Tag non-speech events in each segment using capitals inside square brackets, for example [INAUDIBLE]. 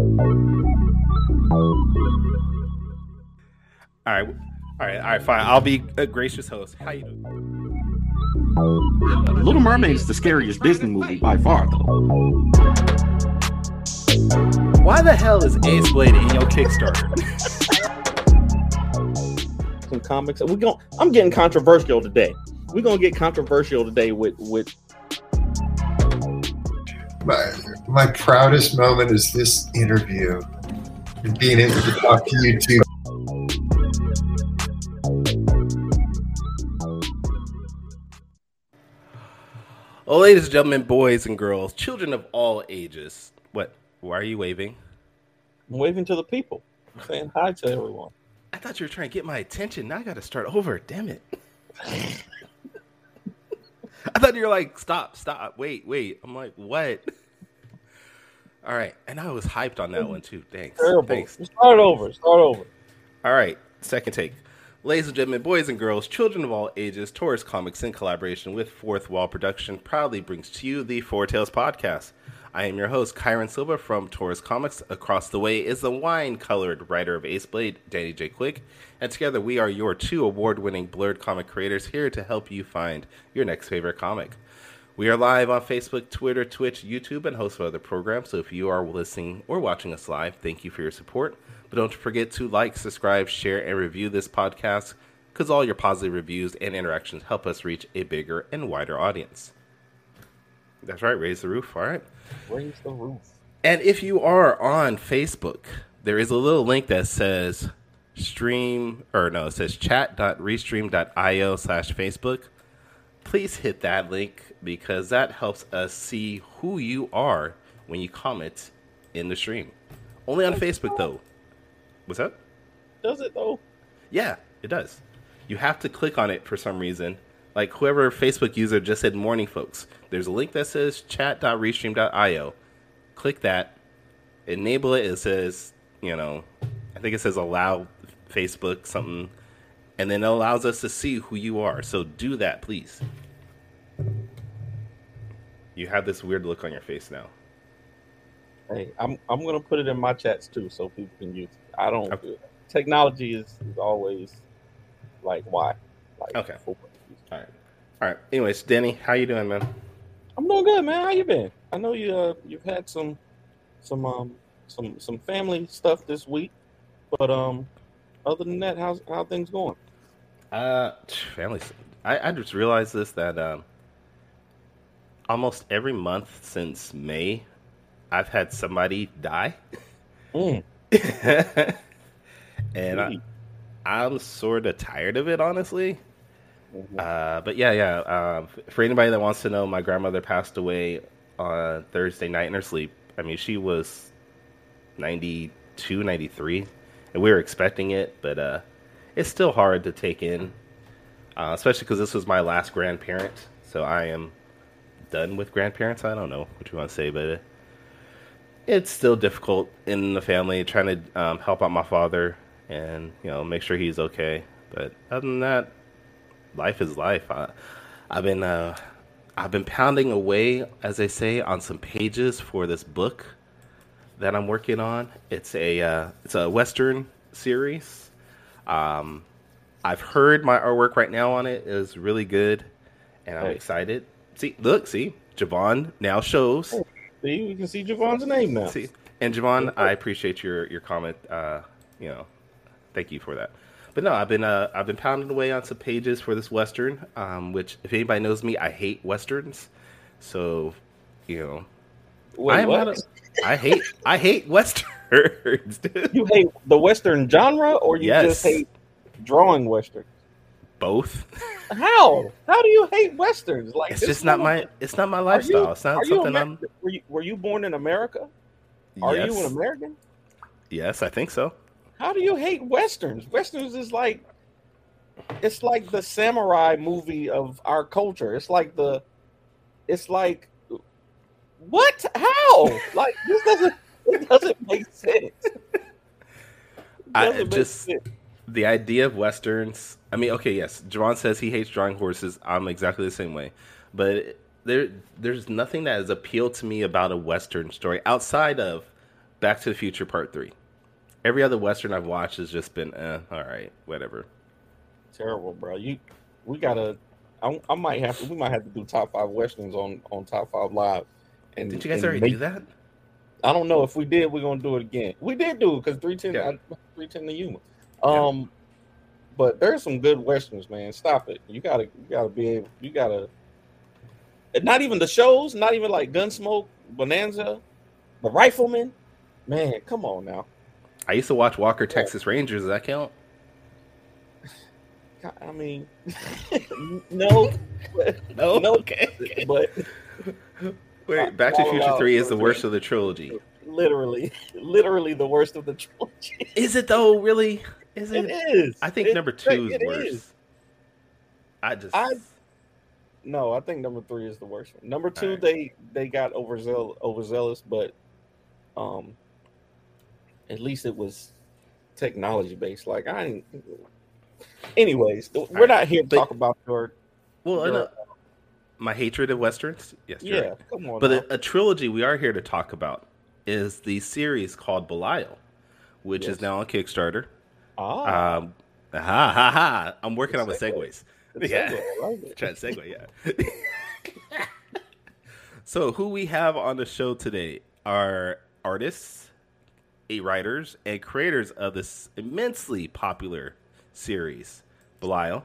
All right, all right, all right, fine. I'll be a gracious host. How you doing? Little Mermaid is the scariest Disney movie by far, though. Why the hell is Ace Blade in your Kickstarter? Some comics. We going I'm getting controversial today. We're gonna get controversial today with with my my proudest moment is this interview and being able to talk to you two. Well, ladies and gentlemen, boys and girls, children of all ages. What? Why are you waving? I'm waving to the people, I'm saying hi to everyone. I thought you were trying to get my attention. Now I got to start over. Damn it. [LAUGHS] I thought you were like, stop, stop, wait, wait. I'm like, what? All right. And I was hyped on that one too. Thanks. Terrible. Thanks. Start over. Start over. All right. Second take. Ladies and gentlemen, boys and girls, children of all ages, Taurus Comics in collaboration with Fourth Wall Production proudly brings to you the Four Tales Podcast. I am your host, Kyrun Silva from Taurus Comics. Across the way is the wine colored writer of Ace Blade, Danny J. Quick. And together we are your two award winning blurred comic creators here to help you find your next favorite comic. We are live on Facebook, Twitter, Twitch, YouTube, and host of other programs. So if you are listening or watching us live, thank you for your support. But don't forget to like, subscribe, share, and review this podcast because all your positive reviews and interactions help us reach a bigger and wider audience. That's right, raise the roof. All right. Raise the roof. And if you are on Facebook, there is a little link that says stream, or no, it says chat.restream.io slash Facebook. Please hit that link because that helps us see who you are when you comment in the stream. Only on Facebook, though. What's that? Does it though? Yeah, it does. You have to click on it for some reason. Like whoever Facebook user just said morning folks. There's a link that says chat.restream.io. Click that. Enable it. It says, you know, I think it says allow Facebook something. And then it allows us to see who you are. So do that, please. You have this weird look on your face now. Hey, I'm I'm gonna put it in my chats too, so people can use it. I don't. Okay. Technology is, is always like why. Like, Okay. All right. All right. Anyways, Danny, how you doing, man? I'm doing good, man. How you been? I know you uh, you've had some some um some some family stuff this week, but um other than that, how's how things going? Uh, family. I, I just realized this that um, almost every month since May, I've had somebody die, Mm, [LAUGHS] and I, I'm sort of tired of it, honestly. Mhm. Uh, but yeah, yeah. Um, for anybody that wants to know, my grandmother passed away on Thursday night in her sleep. I mean, she was 92, 93, and we were expecting it, but uh, it's still hard to take in, uh, especially because this was my last grandparent. So I am done with grandparents. I don't know what you want to say, but it's still difficult in the family trying to um, help out my father and you know make sure he's okay. But other than that, life is life. I, I've been uh, I've been pounding away, as they say, on some pages for this book that I'm working on. It's a uh, it's a western series. Um, I've heard my artwork right now on it is really good, and I'm Hey. excited. See, look, see, Javon now shows. See, we can see Javon's name now. See, and Javon, I appreciate your your comment. Uh, you know, thank you for that. But no, I've been uh, I've been pounding away on some pages for this western. Um, which, if anybody knows me, I hate westerns. So, you know, Wait, I what? a, I hate I hate westerns, [LAUGHS] dude. you hate the Western genre, or you Yes. just hate drawing westerns? Both. How? How do you hate westerns? Like It's just not my it's not my Are you- lifestyle. It's not something I'm. Were you, were you born in America? Are yes, you an American? yes, I think so. How do you hate westerns? Westerns is like it's like the samurai movie of our culture. It's like the it's like what? How? Like this doesn't it doesn't make sense. It I- doesn't make just- sense. the idea of westerns. I mean, okay, yes, Javon says he hates drawing horses. I'm exactly the same way, but there, there's nothing that has appealed to me about a western story outside of Back to the Future Part Three. Every other western I've watched has just been, eh, all right, whatever. Terrible, bro. You, we gotta. I, I might have to. We might have to do top five westerns on on top five live. And Did you guys already make- do that? I don't know if we did. We're gonna do it again. We did do it because three ten, Yeah. three ten to Yuma. Um, but there's some good westerns, man. Stop it. You gotta, you gotta be able. You gotta. Not even the shows. Not even like Gunsmoke, Bonanza, The Rifleman. Man, come on now. I used to watch Walker Texas Rangers. Does that count? I mean, [LAUGHS] [LAUGHS] no, No. [LAUGHS] No. Okay. okay. but Wait, Back to the Future Three is the worst of the trilogy. literally, [LAUGHS] literally the worst of the trilogy. Is it though? Really? Is It it? is. I think It- number two is worse. is. I just. I- No, I think number three is the worst one. Number two, Alright. they they got overzeal overzealous, but um, at least it was technology based. Like I, anyways, we're Alright, not here to but- talk about your. well, I your- know- my hatred of westerns. Yes. yeah, right. come on. But a, a trilogy we are here to talk about is the series called Belial, which Yes. is now on Kickstarter. ah, Um, ha ha ha! I'm working on the Segue. segues. it's yeah. okay, I like it. [LAUGHS] Trying to segue, yeah. [LAUGHS] so, who we have on the show today are artists, a writers, and creators of this immensely popular series, Belial.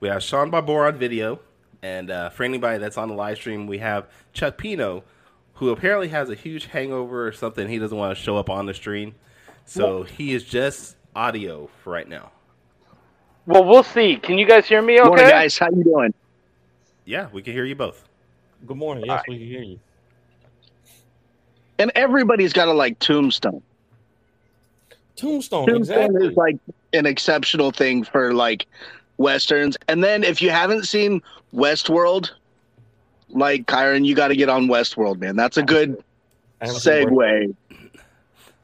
We have Shaun Barbour on video, and uh, for anybody that's on the live stream, we have Chuck Pineau, who apparently has a huge hangover or something. He doesn't want to show up on the stream, so he is just audio for right now. Well, we'll see. Can you guys hear me? Morning, Okay. guys. How you doing? Yeah, we can hear you both. Good morning. Yes, we can hear you. And everybody's got a like tombstone. Tombstone, Tombstone exactly. is like an exceptional thing for like westerns. And then if you haven't seen Westworld, like Kyrun, you got to get on Westworld, man. That's a good I segue.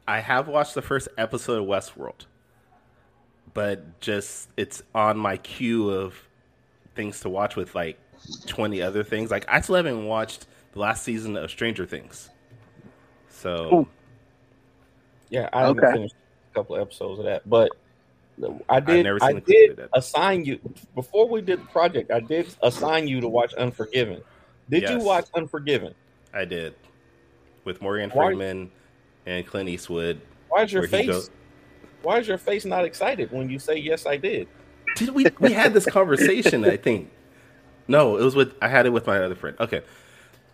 I have watched the first episode of Westworld, but just it's on my queue of things to watch with like 20 other things. Like I still haven't watched the last season of Stranger Things. So Ooh. Yeah, I haven't Okay. finished a couple of episodes of that, but I did. never I seen the did assign you before we did the project. I did assign you to watch Unforgiven. Did you watch Unforgiven? I did with Morgan Why- Freeman and Clint Eastwood. Why is your face? goes- Why is your face not excited when you say yes? I did. Did we we had this conversation? I think. No, it was with I had it with my other friend. Okay.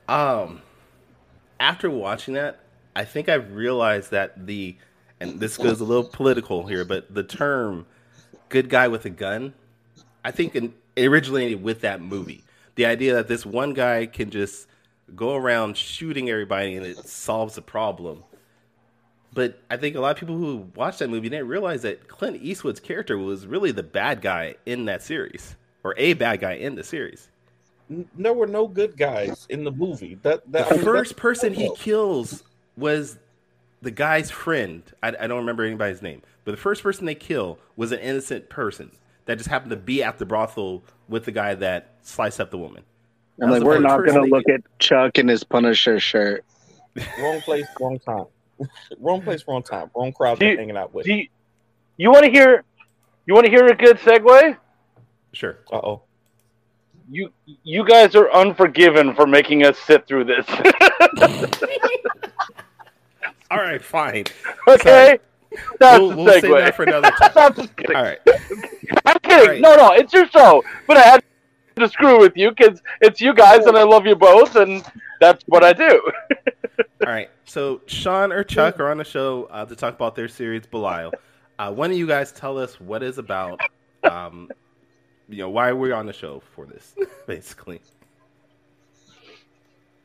Um, after watching that, I think I realized that the and this goes a little political here, but the term "good guy with a gun," I think it originated with that movie. The idea that this one guy can just go around shooting everybody and it solves the problem. But I think a lot of people who watched that movie didn't realize that Clint Eastwood's character was really the bad guy in that series, or a bad guy in the series. There were no good guys in the movie. That, that I mean, first person he kills was the guy's friend. I, I don't remember anybody's name, but the first person they kill was an innocent person that just happened to be at the brothel with the guy that sliced up the woman. I'm That like, we're not going to they look at Chuck in his Punisher shirt. [LAUGHS] wrong place, wrong time. [LAUGHS] wrong place, wrong time. Wrong crowd Do you- hanging out with. You, you want to hear? You want to hear a good segue? Sure. Uh oh. You you guys are unforgiven for making us sit through this. [LAUGHS] [LAUGHS] All right, fine. [LAUGHS] okay, that's We'll, the we'll save that for another time. I'm just kidding. All right. I'm kidding. Right. No, no, it's your show. But I had to screw with you because it's you guys, and I love you both, and that's what I do. [LAUGHS] All right. So Shaun or Chuck are on the show uh, to talk about their series Belial. Uh, why don't you guys tell us what is about? Um, you know, why we're on the show for this, basically.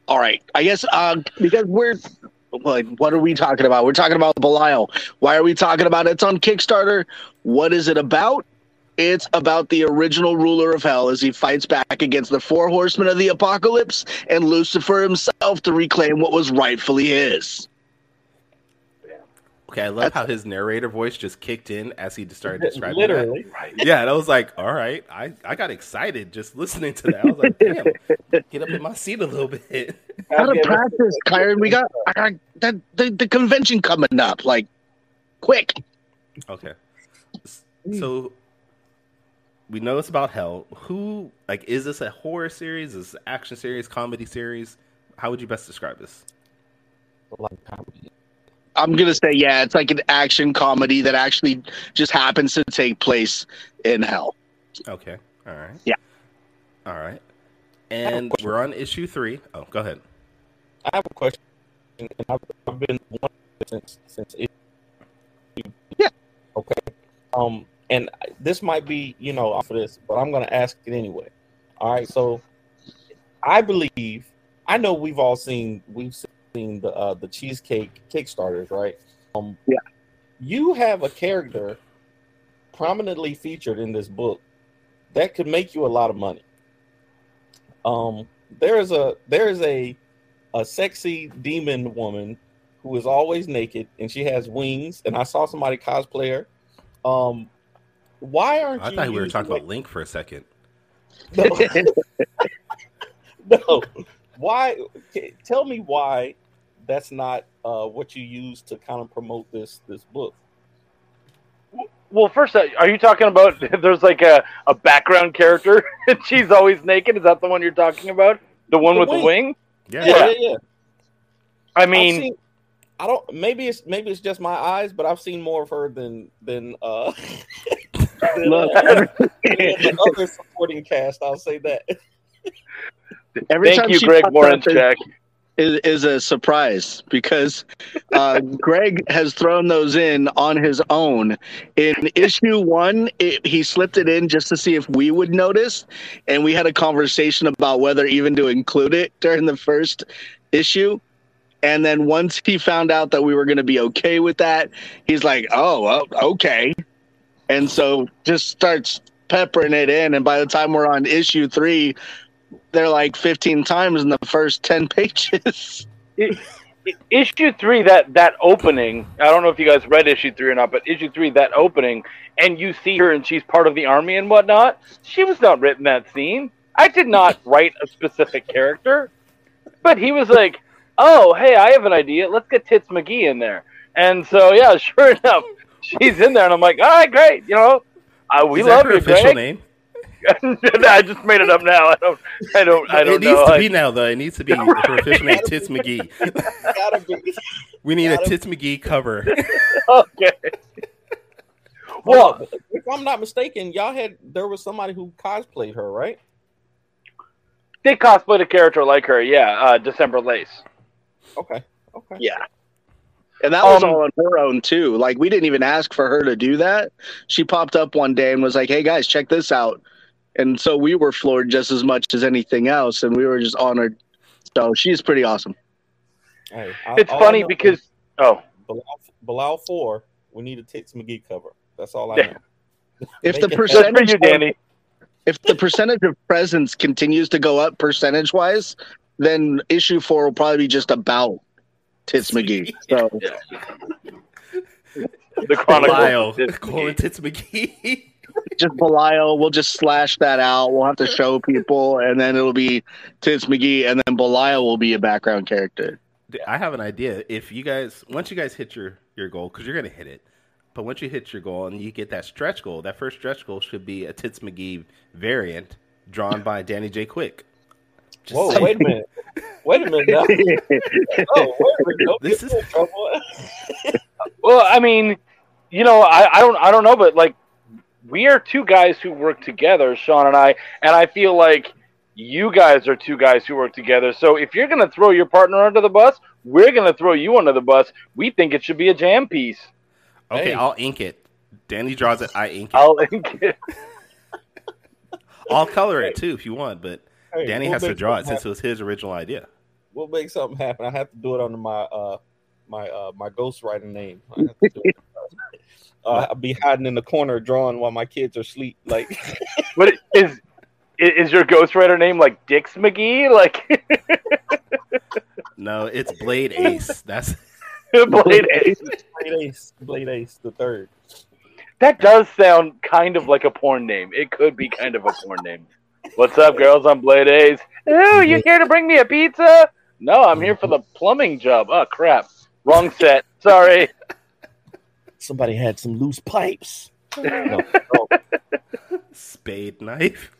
All right. I guess uh, because we're like, what are we talking about? We're talking about Belial. Why are we talking about it? It's on Kickstarter. What is it about? It's about the original ruler of hell as he fights back against the four horsemen of the apocalypse and Lucifer himself to reclaim what was rightfully his. Okay, I love how his narrator voice just kicked in as he started [LAUGHS] describing. that. Literally. Yeah, and I was like, all right, I, I got excited just listening to that. I was like, damn, [LAUGHS] get up in my seat a little bit. [LAUGHS] Gotta practice, Kyrun. We got I got that the, the convention coming up. Like, quick. Okay. So we know it's about hell. Who like is this a horror series? Is this an action series, comedy series? How would you best describe this? Like comedy. I'm gonna say yeah. It's like an action comedy that actually just happens to take place in hell. Okay. All right. Yeah. All right. And we're on issue three. Oh, go ahead. I have a question, and I've, I've been wanting since since it. Yeah. Okay. Um, and this might be you know off of this, but I'm going to ask it anyway. All right. So, I believe I know we've all seen we've seen the uh, the cheesecake kickstarters, right? Um, Yeah. You have a character prominently featured in this book that could make you a lot of money. Um, there is a there is a a sexy demon woman who is always naked and she has wings. And I saw somebody cosplay her. Um, why aren't you I you? thought we were talking like- about Link for a second. no, [LAUGHS] no. Why? Tell me why that's not uh, what you use to kind of promote this this book. Well, first, uh, are you talking about [LAUGHS] there's like a, a background character [LAUGHS] and she's always naked? Is that the one you're talking about? The one The with wing. the wing? Yeah. Yeah, yeah, yeah. I I've mean, seen- I don't. Maybe it's maybe it's just my eyes, but I've seen more of her than than uh, [LAUGHS] than, uh, than the other supporting cast. I'll say that. every thank time you, she Greg pops Moran's up is, is, a surprise because uh, [LAUGHS] Greg has thrown those in on his own. In issue one, it, he slipped it in just to see if we would notice, and we had a conversation about whether even to include it during the first issue. And then once he found out that we were going to be okay with that, he's like, "Oh, well, okay," and so just starts peppering it in. And by the time we're on issue three, they're like 15 times in the first 10 pages. issue three that that opening i don't know if you guys read issue three or not but issue three that opening and you see her and she's part of the army and whatnot she was not written that scene i did not [LAUGHS] write a specific character but he was like oh hey i have an idea let's get tits mcgee in there and so yeah [LAUGHS] sure enough she's in there and i'm like all right great you know uh, we Is that love her you official Greg. name? [LAUGHS] i just made it up now i don't i don't i it don't needs know to I- be now, though. It needs to be her official name, Tits McGee. Gotta be. We need a Gotta- Tits McGee cover. [LAUGHS] okay Well, if I'm not mistaken, y'all had there was somebody who cosplayed her, right? they cosplayed a character like her yeah uh, december lace Okay. Okay. Yeah. And that was Um, all on her own too. Like we didn't even ask for her to do that. She popped up one day and was like, "Hey guys, check this out." And so we were floored just as much as anything else, and we were just honored. So she's pretty awesome. Hey, I- It's funny because is oh Belial, Belial four, we need a Tits McGee cover. That's all I Yeah. know. If the Make for percentage, you, Danny. if the percentage of presence continues to go up percentage wise, then issue four will probably be just about Tits [LAUGHS] McGee. So The Chronicle. Lyle, of Disney. colon Tits McGee. [LAUGHS] just Belial, we'll just slash that out. We'll have to [LAUGHS] show people, and then it'll be Tits McGee, and then Belial will be a background character. I have an idea. If you guys, once you guys hit your your goal, because you're gonna hit it, but once you hit your goal and you get that stretch goal, that first stretch goal should be a Tits McGee variant drawn by Danny J. Quick. Just Whoa, saying. wait a minute. Wait a minute now. [LAUGHS] Oh, wait a minute. This is- me trouble. [LAUGHS] Well, I mean, you know, I, I don't I don't know, but like we are two guys who work together, Shaun and I, and I feel like you guys are two guys who work together. So if you're gonna throw your partner under the bus, we're gonna throw you under the bus. We think it should be a jam piece. Okay, Hey. I'll ink it. Danny draws it. I ink it. I'll ink it. I'll color it too if you want, but Hey, Danny we'll has to draw it something since it was his original idea. We'll make something happen. I have to do it under my uh my uh my ghostwriter name. I have to do it. Uh, I'll be hiding in the corner drawing while my kids are asleep. Like, [LAUGHS] What is is your ghostwriter name like Dix McGee? [LAUGHS] Like No, it's Blade Ace. That's [LAUGHS] Blade Ace. Blade Ace, Blade Ace, the third. That does sound kind of like a porn name. It could be kind of a porn name. What's up, girls? I'm Blade Ace. Ooh, you here to bring me a pizza? No, I'm here for the plumbing job. Oh crap. Wrong set. Sorry. Somebody had some loose pipes. No, Spade knife.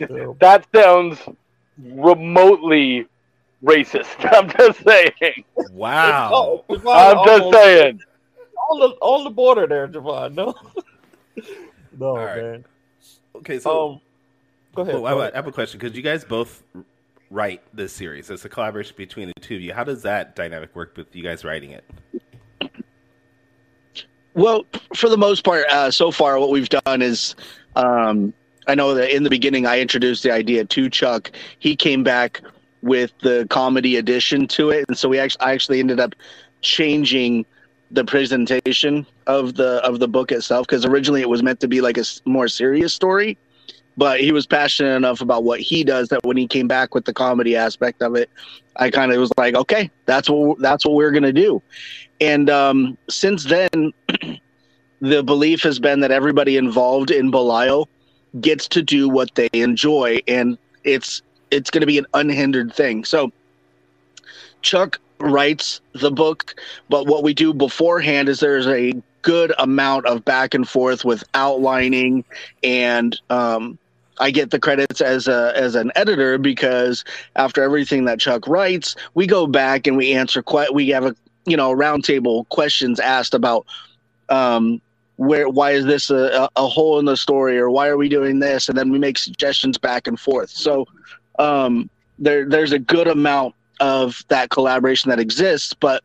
That sounds remotely racist. [LAUGHS] I'm just saying. Wow. Oh, Javon I'm just almost- saying. On the on the border there, Javon. No, [LAUGHS] no, All right. man. Okay, so Um, go ahead. well, I go have a- ahead. I have a question because you guys both write this series. It's a collaboration between the two of you. How does that dynamic work with you guys writing it? Well, for the most part, uh, so far, what we've done is, um, I know that in the beginning I introduced the idea to Chuck. He came back with the comedy addition to it, and so we actually, I actually ended up changing the presentation of the of the book itself because originally it was meant to be like a more serious story, but he was passionate enough about what he does that when he came back with the comedy aspect of it, I kind of was like, okay, that's what that's what we're gonna do. And um, since then, [CLEARS THROAT] the belief has been that everybody involved in Belial gets to do what they enjoy, and it's it's going to be an unhindered thing. So, Chuck writes the book, but what we do beforehand is there's a good amount of back and forth with outlining, and um, I get the credits as a as an editor because after everything that Chuck writes, we go back and we answer. Que- we have a you know roundtable questions asked about um, where why is this a, a hole in the story or why are we doing this and then we make suggestions back and forth so um, there there's a good amount of that collaboration that exists but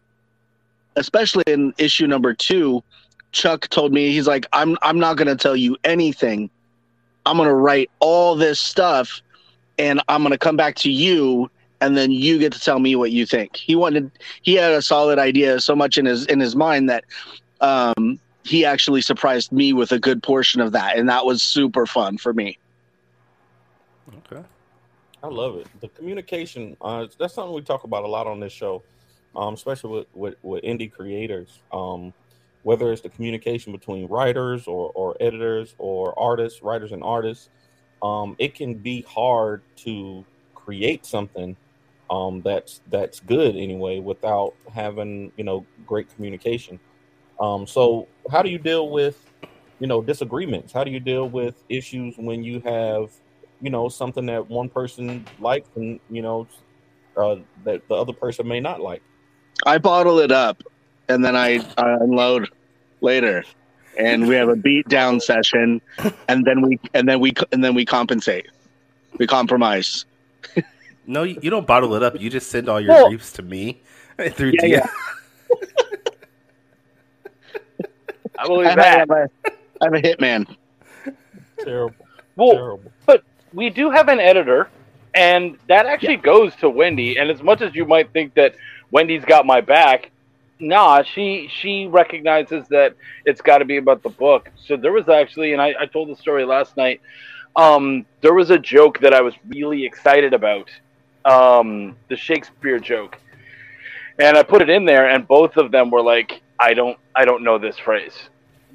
especially in issue number two chuck told me he's like i'm i'm not going to tell you anything i'm going to write all this stuff and i'm going to come back to you and then you get to tell me what you think he wanted he had a solid idea so much in his in his mind that um, he actually surprised me with a good portion of that, and that was super fun for me. Okay. I love it. The communication, uh, that's something we talk about a lot on this show, um, especially with, with, with indie creators. Um, whether it's the communication between writers or, or editors or artists, writers and artists, um, it can be hard to create something um, that's that's good anyway without having you know great communication. Um, so how do you deal with you know disagreements? How do you deal with issues when you have you know something that one person likes and you know uh, that the other person may not like? I bottle it up, and then I, I unload later, and we have a beat down session, and then we and then we and then we compensate, we compromise. No, you, you don't bottle it up. You just send all your Well- griefs to me [LAUGHS] through Yeah, DM. yeah. I believe I that. have a, I have a hitman. Terrible, Well, terrible. But we do have an editor, and that actually goes to Wendy. And as much as you might think that Wendy's got my back, nah, she she recognizes that it's got to be about the book. So there was actually, and I, I told the story last night. Um, there was a joke that I was really excited about, um, the Shakespeare joke, and I put it in there, and both of them were like, "I don't, I don't know this phrase."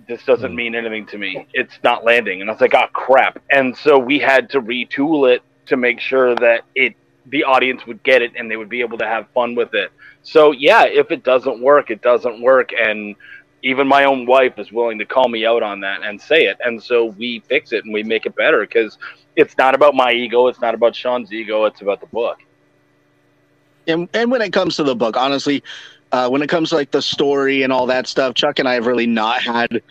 this doesn't mean anything to me. It's not landing. And I was like, oh crap. And so we had to retool it to make sure that it the audience would get it and they would be able to have fun with it. So yeah, if it doesn't work, it doesn't work. And even my own wife is willing to call me out on that and say it. And so we fix it and we make it better because it's not about my ego. It's not about Shaun's ego. It's about the book. And and when it comes to the book, honestly, uh, when it comes to like the story and all that stuff, Chuck and I have really not had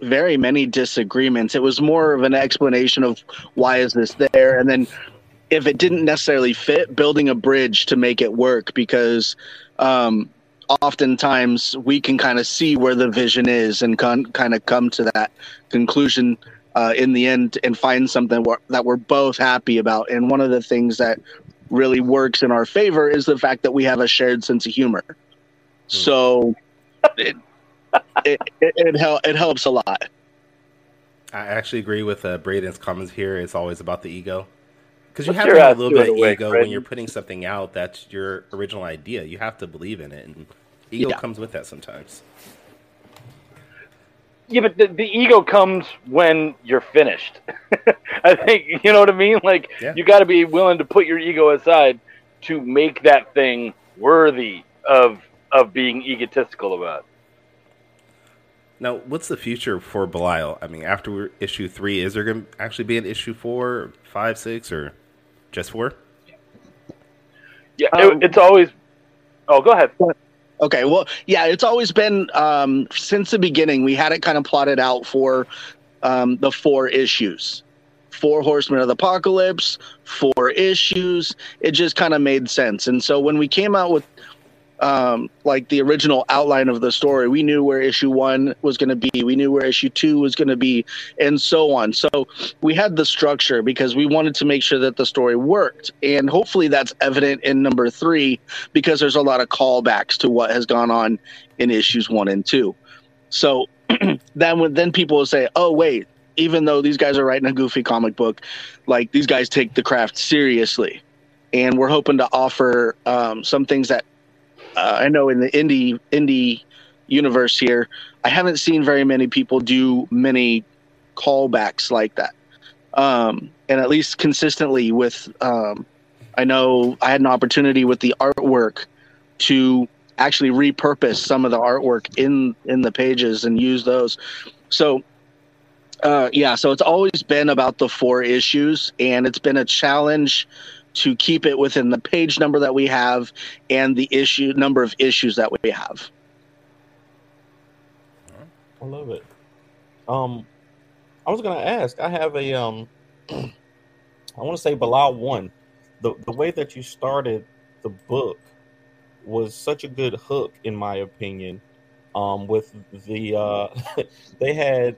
very many disagreements. It was more of an explanation of why is this there, and then if it didn't necessarily fit, building a bridge to make it work because um, oftentimes we can kind of see where the vision is and con- kind of come to that conclusion uh, in the end and find something wh- that we're both happy about. And one of the things that really works in our favor is the fact that we have a shared sense of humor. So it it it, it, hel- it helps a lot. I actually agree with uh, Braden's comments here. It's always about the ego. Because you What's have to have a little bit of ego Fred? when you're putting something out that's your original idea. You have to believe in it, and ego Yeah. comes with that sometimes. Yeah, but the, the ego comes when you're finished. [LAUGHS] I think you know what I mean. Like Yeah. you got to be willing to put your ego aside to make that thing worthy of of being egotistical about. Now, what's the future for Belial? I mean, after issue three, is there going to actually be an issue four, five, six, or just four? Yeah, Um, it, it's always. Oh, go ahead. Okay, well, yeah, it's always been um, since the beginning. We had it kind of plotted out for um, the four issues, four Horsemen of the Apocalypse, four issues. It just kind of made sense. And so when we came out with um, like the original outline of the story, we knew where issue one was going to be. We knew where issue two was going to be, and so on. So we had the structure because we wanted to make sure that the story worked, and hopefully that's evident in number three because there's a lot of callbacks to what has gone on in issues one and two. So [CLEARS THROAT] then when then people will say, "Oh wait, even though these guys are writing a goofy comic book, like these guys take the craft seriously." And we're hoping to offer um, some things that uh, I know in the indie indie universe here, I haven't seen very many people do many callbacks like that, um, and at least consistently with. Um, I know I had an opportunity with the artwork to actually repurpose some of the artwork in in the pages and use those. So uh, yeah, so it's always been about the four issues, and it's been a challenge to keep it within the page number that we have and the issue number of issues that we have. I love it. Um, I was gonna ask. I have a um, [CLEARS THROAT] I want to say Belial one. The the way that you started the book was such a good hook, in my opinion. Um, with the uh, [LAUGHS] they had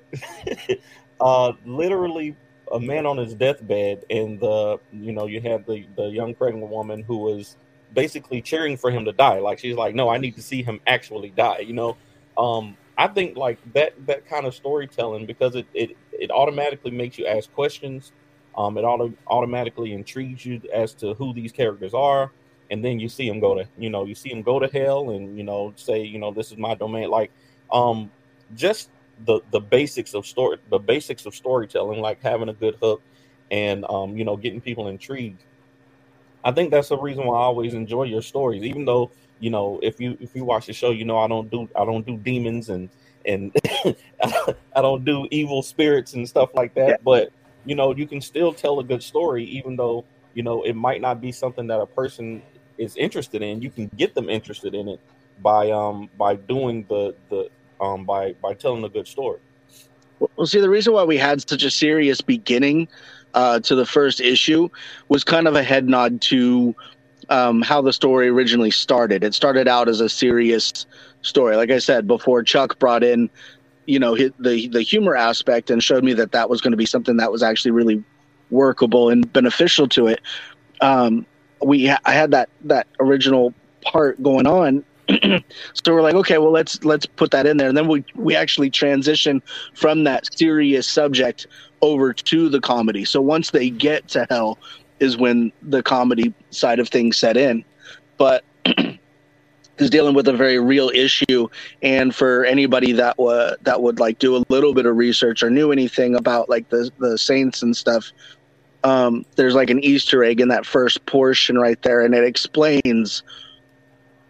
[LAUGHS] uh literally a man on his deathbed, and the you know you had the the young pregnant woman who was basically cheering for him to die. Like she's like, no, I need to see him actually die. You know, um, I think like that that kind of storytelling because it it, it automatically makes you ask questions. Um, it auto, automatically intrigues you as to who these characters are, and then you see them go to you know you see them go to hell, and you know say you know this is my domain. Like, um, just the the basics of story, the basics of storytelling, like having a good hook, and um, you know getting people intrigued. I think that's the reason why I always enjoy your stories, even though you know if you if you watch the show, you know I don't do I don't do demons and and [LAUGHS] I don't do evil spirits and stuff like that. Yeah. But you know you can still tell a good story, even though you know it might not be something that a person is interested in. You can get them interested in it by um by doing the the um by by telling a good story. Well, see, the reason why we had such a serious beginning uh, to the first issue was kind of a head nod to um, how the story originally started. It started out as a serious story, like I said before. Chuck brought in, you know, the the humor aspect and showed me that that was going to be something that was actually really workable and beneficial to it. Um, we I had that that original part going on. [CLEARS THROAT] so we're like, okay, well let's let's put that in there, and then we we actually transition from that serious subject over to the comedy. So once they get to hell, is when the comedy side of things set in. But [CLEARS THROAT] is dealing with a very real issue, and for anybody that wa- that would like do a little bit of research or knew anything about like the the saints and stuff, um, there's like an Easter egg in that first portion right there, and it explains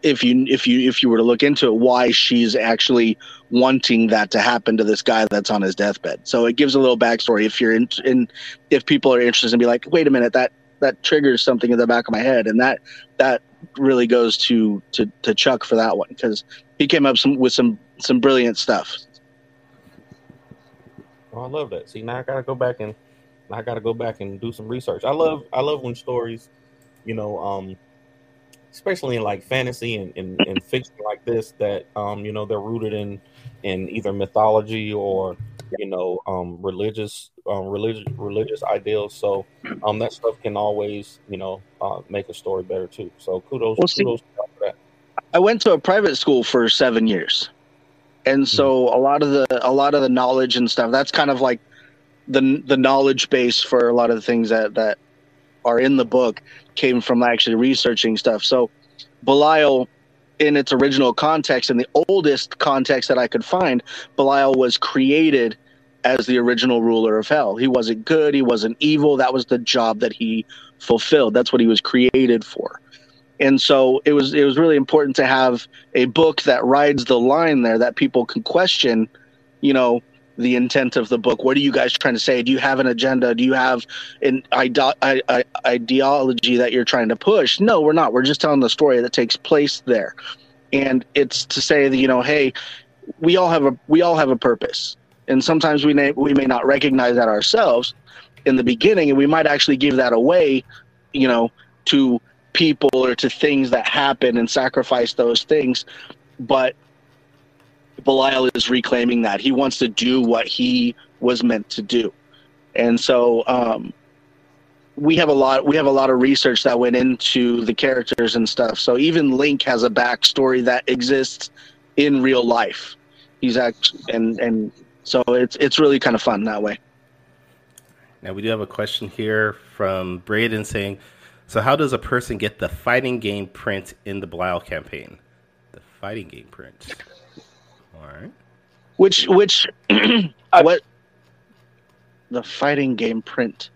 if you if you if you were to look into it why she's actually wanting that to happen to this guy that's on his deathbed. So it gives a little backstory if you're in, in if people are interested and be like, wait a minute, that that triggers something in the back of my head, and that that really goes to to, to Chuck for that one because he came up some, with some some brilliant stuff. Oh, I love that. See, now I gotta go back and I gotta go back and do some research. I love I love when stories, you know, um, especially in like fantasy and, and, and [LAUGHS] fiction like this, that um, you know, they're rooted in in either mythology or you know, um, religious um, religious religious ideals. So um, that stuff can always you know uh, make a story better too. So kudos Well, see- kudos for that. I went to a private school for seven years, and so a lot of the a lot of the knowledge and stuff that's kind of like the the knowledge base for a lot of the things that that are in the book came from actually researching stuff. So Belial, in its original context, in the oldest context that I could find, Belial was created as the original ruler of hell. He wasn't good, he wasn't evil. That was the job that he fulfilled. That's what he was created for. And so it was it was really important to have a book that rides the line there that people can question, you know, the intent of the book. What are you guys trying to say? Do you have an agenda? Do you have an ide- ideology that you're trying to push? No, we're not. We're just telling the story that takes place there, and it's to say that you know, hey, we all have a we all have a purpose, and sometimes we may we may not recognize that ourselves in the beginning, and we might actually give that away, you know, to people or to things that happen and sacrifice those things, but Belial is reclaiming that. He wants to do what he was meant to do. And so um, we have a lot we have a lot of research that went into the characters and stuff. So even Link has a backstory that exists in real life. He's actually and and so it's it's really kind of fun that way. Now we do have a question here from Braden saying, "So how does a person get the fighting game print in the Belial campaign? The fighting game print. All right. Which which [CLEARS THROAT] what the fighting game print.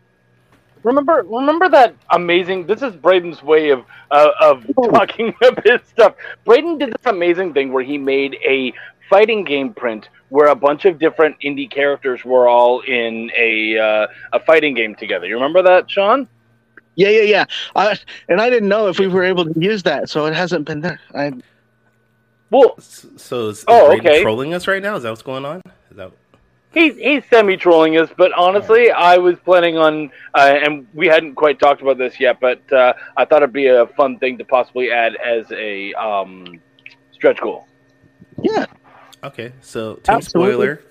Remember, remember that amazing. This is Braden's way of uh, of [LAUGHS] talking [LAUGHS] of his stuff. Braden did this amazing thing where he made a fighting game print where a bunch of different indie characters were all in a uh, a fighting game together. You remember that, Shaun? Yeah, yeah, yeah. I, and I didn't know if we were able to use that, so it hasn't been there. I Well, So is, is Oh, Braden okay. trolling us right now? Is that what's going on? Is that he's he's semi trolling us, but honestly, I was planning on, uh, and we hadn't quite talked about this yet, but uh, I thought it'd be a fun thing to possibly add as a um, stretch goal. yeah. okay? So team Absolutely. spoiler: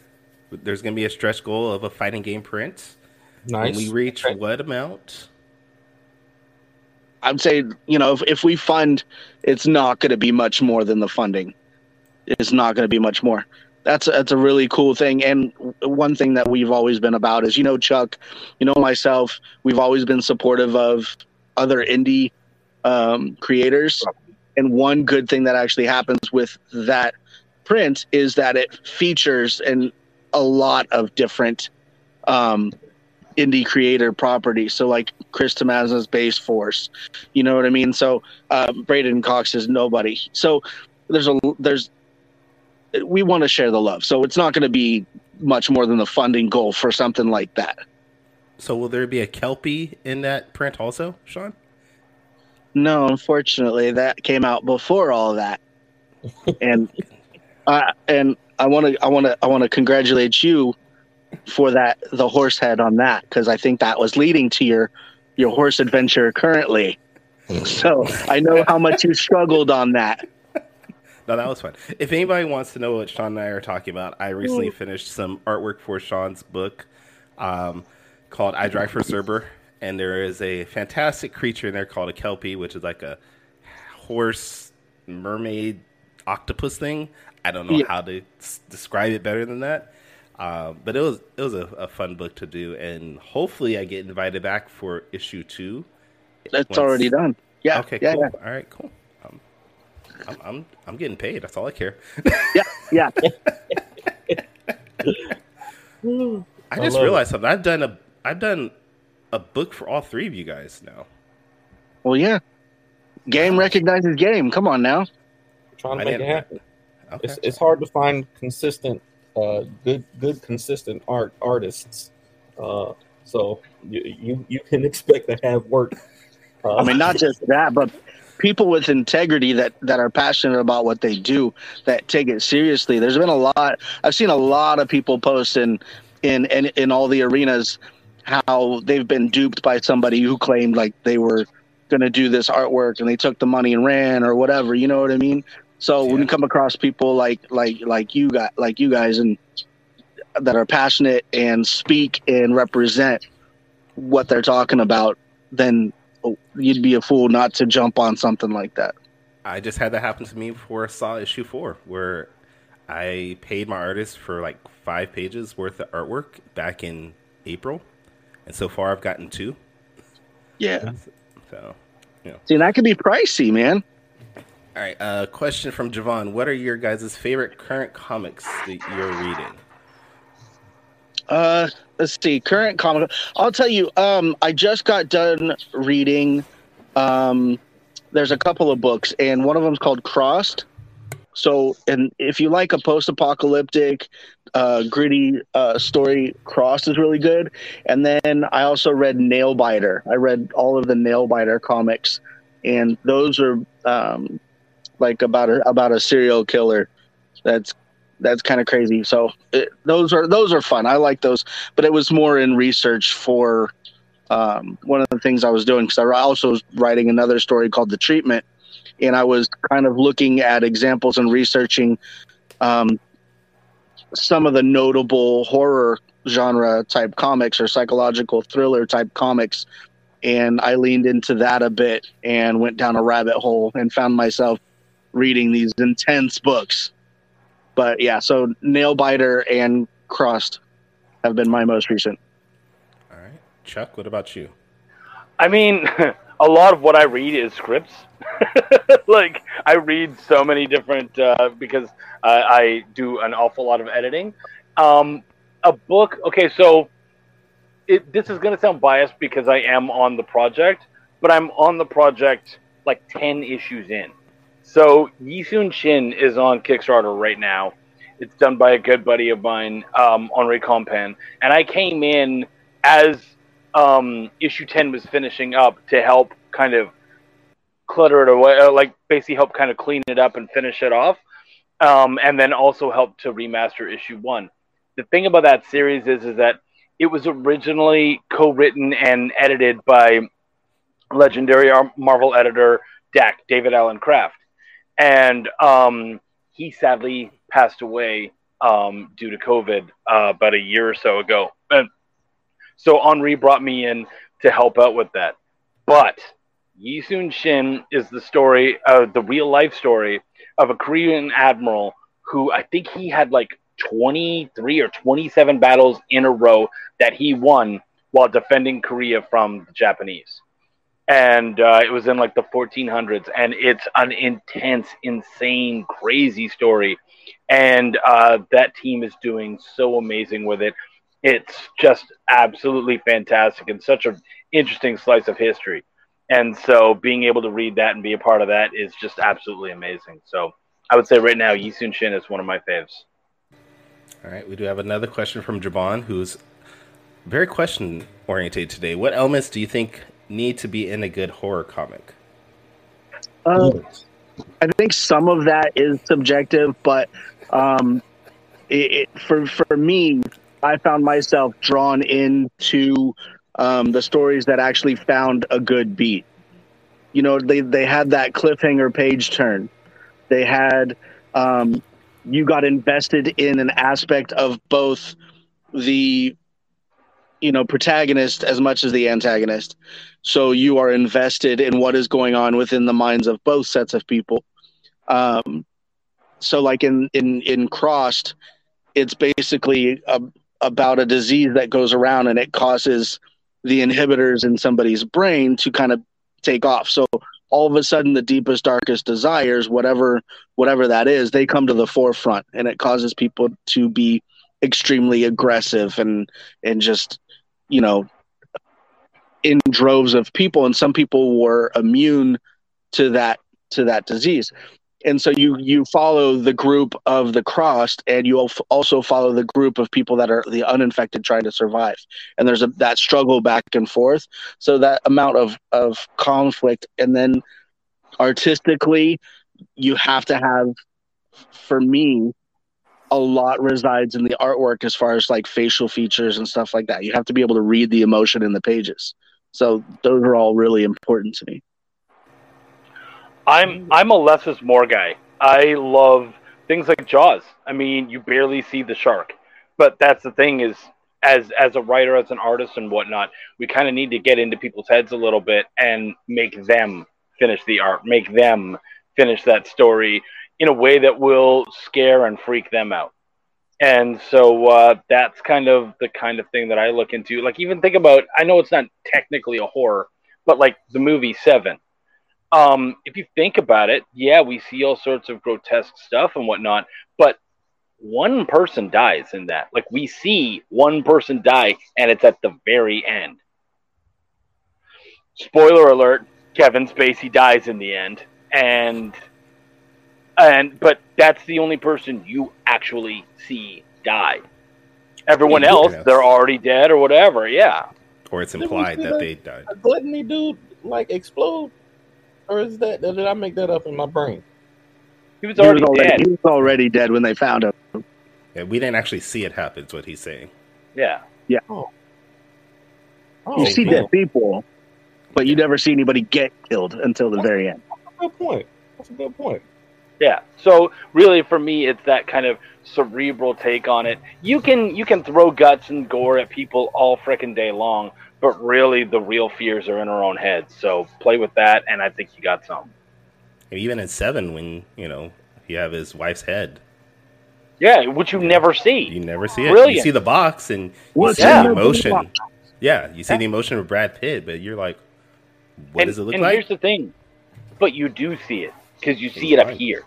there's going to be a stretch goal of a fighting game print. Nice. When we reach Okay. what amount? I'd say, you know, if, if we fund, it's not going to be much more than the funding. It's not going to be much more. That's a, that's a really cool thing. And one thing that we've always been about is, you know, Chuck, you know, myself, we've always been supportive of other indie um, creators. And one good thing that actually happens with that print is that it features and a lot of different um, indie creator property. So like Chris Tamaza's Base Force, you know what I mean? So um, Braden Cox is nobody. So there's a there's we want to share the love. So it's not going to be much more than the funding goal for something like that. So will there be a kelpie in that print also, Shaun? No, unfortunately, that came out before all that, [LAUGHS] and uh, and I want to I want to I want to congratulate you for that the horse head on that because I think that was leading to your your horse adventure currently. So I know how much you struggled on that. No, that was fun. If anybody wants to know what Shaun and I are talking about, I recently finished some artwork for Shaun's book um, called I Drive for Cerber. And there is a fantastic creature in there called a Kelpie, which is like a horse, mermaid, octopus thing. I don't know Yeah. how to s- describe it better than that. Um, but it was it was a, a fun book to do, and hopefully I get invited back for issue two. That's Once- already done. Yeah. Okay, yeah, cool. yeah. All right, cool. Um, I'm, I'm I'm getting paid. That's all I care. Yeah. Yeah. [LAUGHS] [LAUGHS] I I just love realized something. I've done a I've done a book for all three of you guys now. Well, yeah. Game recognizes game. Come on now. trying to I make it happen. Okay. It's it's hard to find consistent, uh, good good consistent art artists. Uh, so you you, you can [LAUGHS] expect to have work. Uh, I mean, not just [LAUGHS] that, but people with integrity that that are passionate about what they do, that take it seriously. There's been a lot. I've seen a lot of people post in in in, in all the arenas how they've been duped by somebody who claimed like they were going to do this artwork and they took the money and ran or whatever. You know what I mean? So when you come across people like like like you got like you guys and that are passionate and speak and represent what they're talking about, then you'd be a fool not to jump on something like that. I just had that happen to me before I saw issue four, where I paid my artist for like five pages worth of artwork back in April, and so far I've gotten two. Yeah. So, yeah. See, and that could be pricey, man. All right. Uh, question from Javon: What are your guys' favorite current comics that you're reading? Uh, let's see. Current comic. I'll tell you. Um, I just got done reading. Um, there's a couple of books, and one of them's called Crossed. So, and if you like a post-apocalyptic, uh, gritty uh, story, Crossed is really good. And then I also read Nailbiter. I read all of the Nailbiter comics, and those are um, like about a about a serial killer. That's that's kind of crazy. So it, those are those are fun. I like those, but it was more in research for um, one of the things I was doing because I also was writing another story called The Treatment, and I was kind of looking at examples and researching um, some of the notable horror genre type comics or psychological thriller type comics. And I leaned into that a bit and went down a rabbit hole and found myself reading these intense books. But yeah, so Nailbiter and Crossed have been my most recent. All right, Chuck. What about you? I mean, [LAUGHS] a lot of what I read is scripts. [LAUGHS] like I read so many different uh, because uh, I do an awful lot of editing. Um, a book. Okay, so it, this is going to sound biased because I am on the project, but I'm on the project like ten issues in. So Yi Soon Shin is on Kickstarter right now. It's done by a good buddy of mine, um, Onrie Kompan, and I came in as um, issue 10 was finishing up to help kind of clutter it away, uh, like basically help kind of clean it up and finish it off. Um, and then also help to remaster issue one. The thing about that series is, is that it was originally co-written and edited by legendary Marvel editor Dak David Allen Kraft, and um, he sadly passed away um, due to COVID uh, about a year or so ago. And so Onrie brought me in to help out with that. But Yi Soon Shin is the story, uh, the real life story of a Korean admiral who I think he had like 23 or 27 battles in a row that he won while defending Korea from the Japanese. And uh, it was in like the 1400s, and it's an intense, insane, crazy story. And uh, that team is doing so amazing with it it's just absolutely fantastic and such an interesting slice of history. And so being able to read that and be a part of that is just absolutely amazing. So I would say right now, Yi Soon Shin is one of my faves. All right, we do have another question from Jabon, who's very question oriented today. What elements do you think need to be in a good horror comic? Uh, I think some of that is subjective, but um, it, it, for for me, I found myself drawn into um, the stories that actually found a good beat. You know, they they had that cliffhanger page turn. They had um, you got invested in an aspect of both the you know protagonist as much as the antagonist. So you are invested in what is going on within the minds of both sets of people. Um, so like in in in Crossed, it's basically a, about a disease that goes around and it causes the inhibitors in somebody's brain to kind of take off. So all of a sudden the deepest darkest desires whatever whatever that is they come to the forefront and it causes people to be extremely aggressive and and just you know in droves of people and some people were immune to that to that disease. And so you you follow the group of the crossed and you also follow the group of people that are the uninfected trying to survive. And there's a that struggle back and forth. So that amount of of conflict and then artistically you have to have for me a lot resides in the artwork as far as like facial features and stuff like that you have to be able to read the emotion in the pages so those are all really important to me I'm I'm a less is more guy. I love things like Jaws. I mean, you barely see the shark, but that's the thing is as as a writer, as an artist, and whatnot, we kind of need to get into people's heads a little bit and make them finish the art, make them finish that story in a way that will scare and freak them out. And so uh, that's kind of the kind of thing that I look into. Like even think about, I know it's not technically a horror, but like the movie Seven. Um, if you think about it, yeah, we see all sorts of grotesque stuff and whatnot, but one person dies in that. Like we see one person die, and it's at the very end. Spoiler alert: Kevin Spacey dies in the end, and and but that's the only person you actually see die. Everyone Yeah, else, they're already dead or whatever. Yeah, Or it's implied that that? they died. A gluttony dude like explode, or is that did I make that up in my brain? he was He was, already already, dead. he was already dead when they found him. Yeah, we didn't actually see it happen. Is what he's saying. Yeah, Yeah. Oh, You oh, see man. dead people, but you never see anybody get killed until the very end. That's a good point. That's a good point. Yeah. So really, for me, it's that kind of cerebral take on it. You can you can throw guts and gore at people all frickin' day long, but really, the real fears are in our own heads. So play with that, and I think you got some. And even in seven, when you know you have his wife's head, Yeah, which you never see. you never see it. You see the box and you What's see in the the emotion. Yeah, you see Yeah. the emotion of Brad Pitt, but you're like, what and, does it look and like? here's the thing, but you do see it because you see it up here.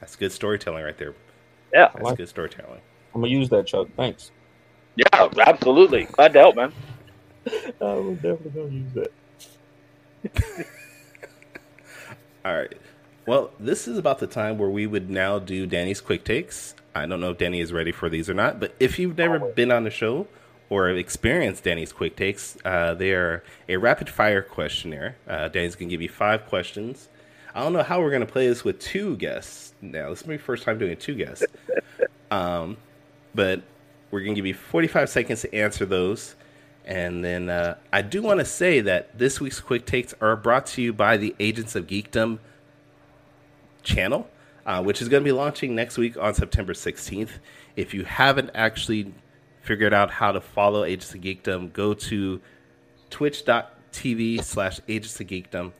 That's good storytelling right there. Yeah, That's like- good storytelling. I'm gonna use that, Chuck. Thanks. yeah, absolutely. Glad to help, man. [LAUGHS] I was definitely gonna use that. [LAUGHS] All right. Well, this is about the time where we would now do Danny's quick takes. I don't know if Danny is ready for these or not, but if you've never been on the show or experienced Danny's quick takes, uh, they are a rapid fire questionnaire. Uh, Danny's going to give you five questions. I don't know how we're going to play this with two guests now. This is my first time doing two guests. [LAUGHS] Um, but we're going to give you 45 seconds to answer those. And then uh, I do want to say that this week's quick takes are brought to you by the Agents of Geekdom channel, uh, which is going to be launching next week on September 16th. If you haven't actually figured out how to follow Agents of Geekdom, go to twitch.tv slash Agents of Geekdom.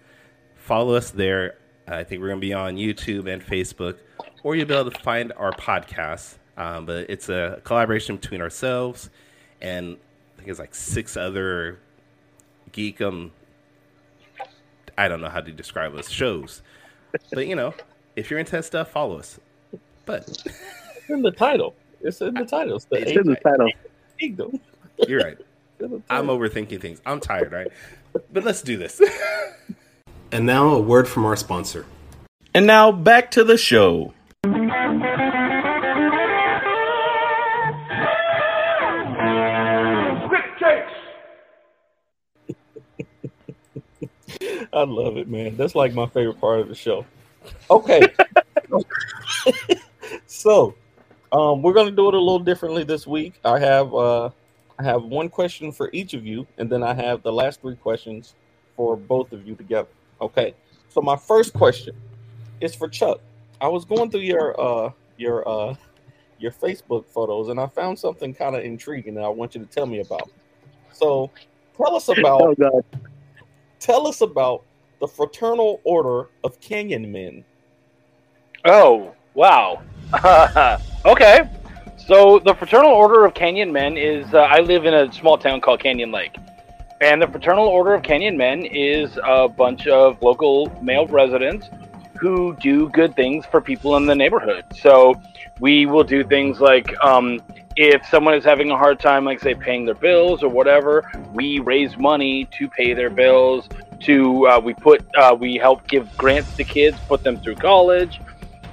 Follow us there. I think we're going to be on YouTube and Facebook, or you'll be able to find our podcast. Um, but it's a collaboration between ourselves and I think it's like six other geekum. I don't know how to describe us shows, but you know, if you're into that stuff, follow us. But It's in the title. It's in the title. It's the It's in the title. Kingdom. you're right. [LAUGHS] It's in the I'm overthinking things. I'm tired, right? But let's do this. [LAUGHS] and now a word from our sponsor. And now back to the show. I love it, man. That's like my favorite part of the show. Okay. [LAUGHS] so, um, we're gonna do it a little differently this week. I have uh, I have one question for each of you, and then I have the last three questions for both of you together. Okay. So my first question is for Chuck. I was going through your uh your uh your Facebook photos, and I found something kind of intriguing that I want you to tell me about. So, tell us [LAUGHS] about Oh god. tell us about the Fraternal Order of Canyon Men. Oh, wow. [LAUGHS] okay. So the Fraternal Order of Canyon Men is uh, I live in a small town called Canyon Lake. And the Fraternal Order of Canyon Men is a bunch of local male residents who do good things for people in the neighborhood. So we will do things like um, if someone is having a hard time, like say paying their bills or whatever, we raise money to pay their bills. To uh, we put uh, we help give grants to kids, put them through college.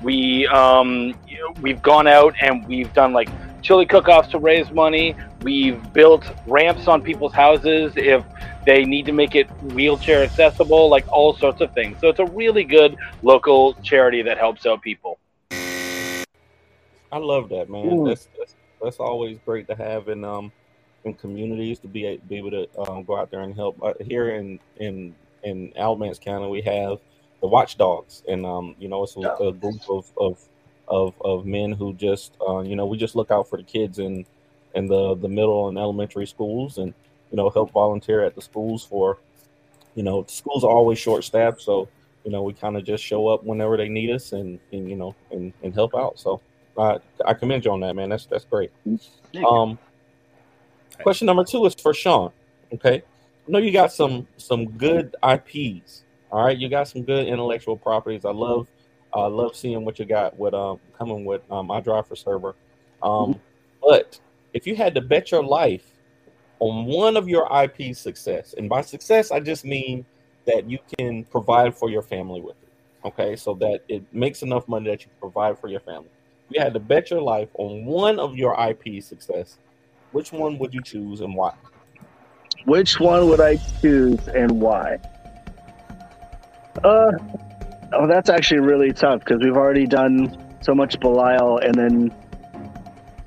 We um, we've gone out and we've done like chili cook-offs to raise money. We've built ramps on people's houses if they need to make it wheelchair accessible, like all sorts of things. So it's a really good local charity that helps out people. I love that, man. That's, that's that's always great to have in um in communities to be be able to um, go out there and help. Uh, here in in in Alamance County, we have the Watchdogs, and um you know it's a, a group of of of of men who just uh, you know we just look out for the kids in in the the middle and elementary schools, and you know help volunteer at the schools for you know schools are always short staffed, so you know we kind of just show up whenever they need us and and you know and and help out. So. Uh, I commend you on that, man. That's that's great. Um, question number two is for Shaun. Okay, I know you got some some good IPs. All right, you got some good intellectual properties. I love I love seeing what you got with um coming with um I drive for Cerber. Um, but if you had to bet your life on one of your IP success, and by success I just mean that you can provide for your family with it. Okay, so that it makes enough money that you can provide for your family. If you had to bet your life on one of your IP success, which one would you choose and why? Which one would I choose and why? Uh, oh, that's actually really tough because we've already done so much Belial, and then,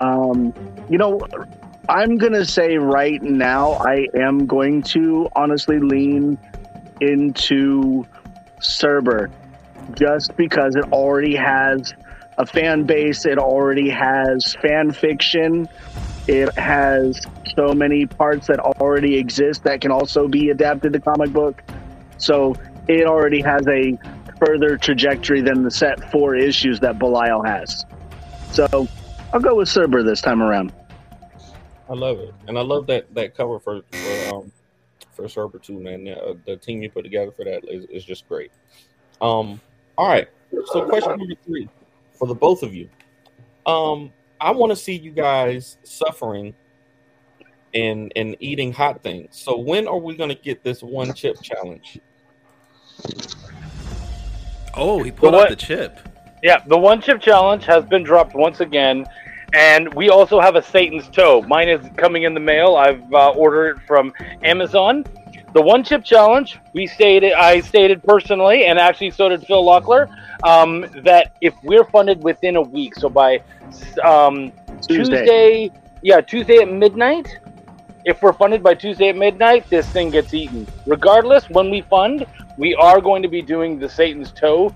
um, you know, I'm gonna say right now I am going to honestly lean into Cerber just because it already has a fan base, it already has fan fiction, it has so many parts that already exist that can also be adapted to comic book. So it already has a further trajectory than the set four issues that Belial has. So I'll go with Cerber this time around. I love it, and I love that that cover for for um for Cerber too, man. The, uh, the team you put together for that is, is just great. Um, all right. So question number three for the both of you. Um, I want to see you guys suffering and and eating hot things. So when are we going to get this one chip challenge? Oh, he pulled what- out the chip. Yeah, the one chip challenge has been dropped once again, and we also have a Satan's toe. Mine is coming in the mail. I've uh, ordered it from Amazon. The one chip challenge, we stated, I stated personally, and actually so did Phil Lockler, um, that if we're funded within a week, so by um, Tuesday. Tuesday, yeah, Tuesday at midnight. If we're funded by Tuesday at midnight, this thing gets eaten. Regardless, when we fund, we are going to be doing the Satan's Toe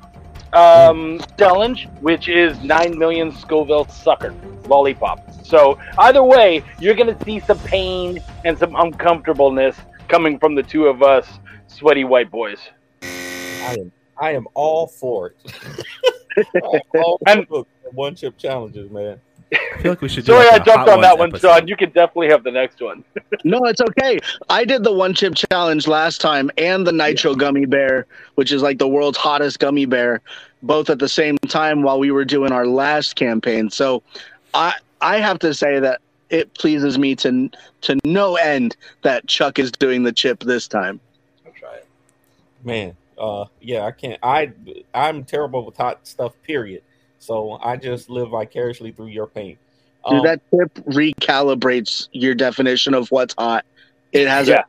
um, challenge, which is 9 million Scoville sucker lollipop. So, either way, you're going to see some pain and some uncomfortableness coming from the two of us sweaty white boys. I am I am all for it. I'm [LAUGHS] all for And- one chip challenges, man. I feel like we should. do Sorry, like I a jumped on that one, episode. Shaun. You can definitely have the next one. [LAUGHS] No, it's okay. I did the one chip challenge last time and the nitro gummy bear, which is like the world's hottest gummy bear, both at the same time while we were doing our last campaign. So I I have to say that it pleases me to to no end that Chuck is doing the chip this time. I'll try it. Man, uh, yeah, I can't. I I'm terrible with hot stuff. Period. So I just live vicariously through your pain. Dude, Um, that chip recalibrates your definition of what's hot. It has Yeah,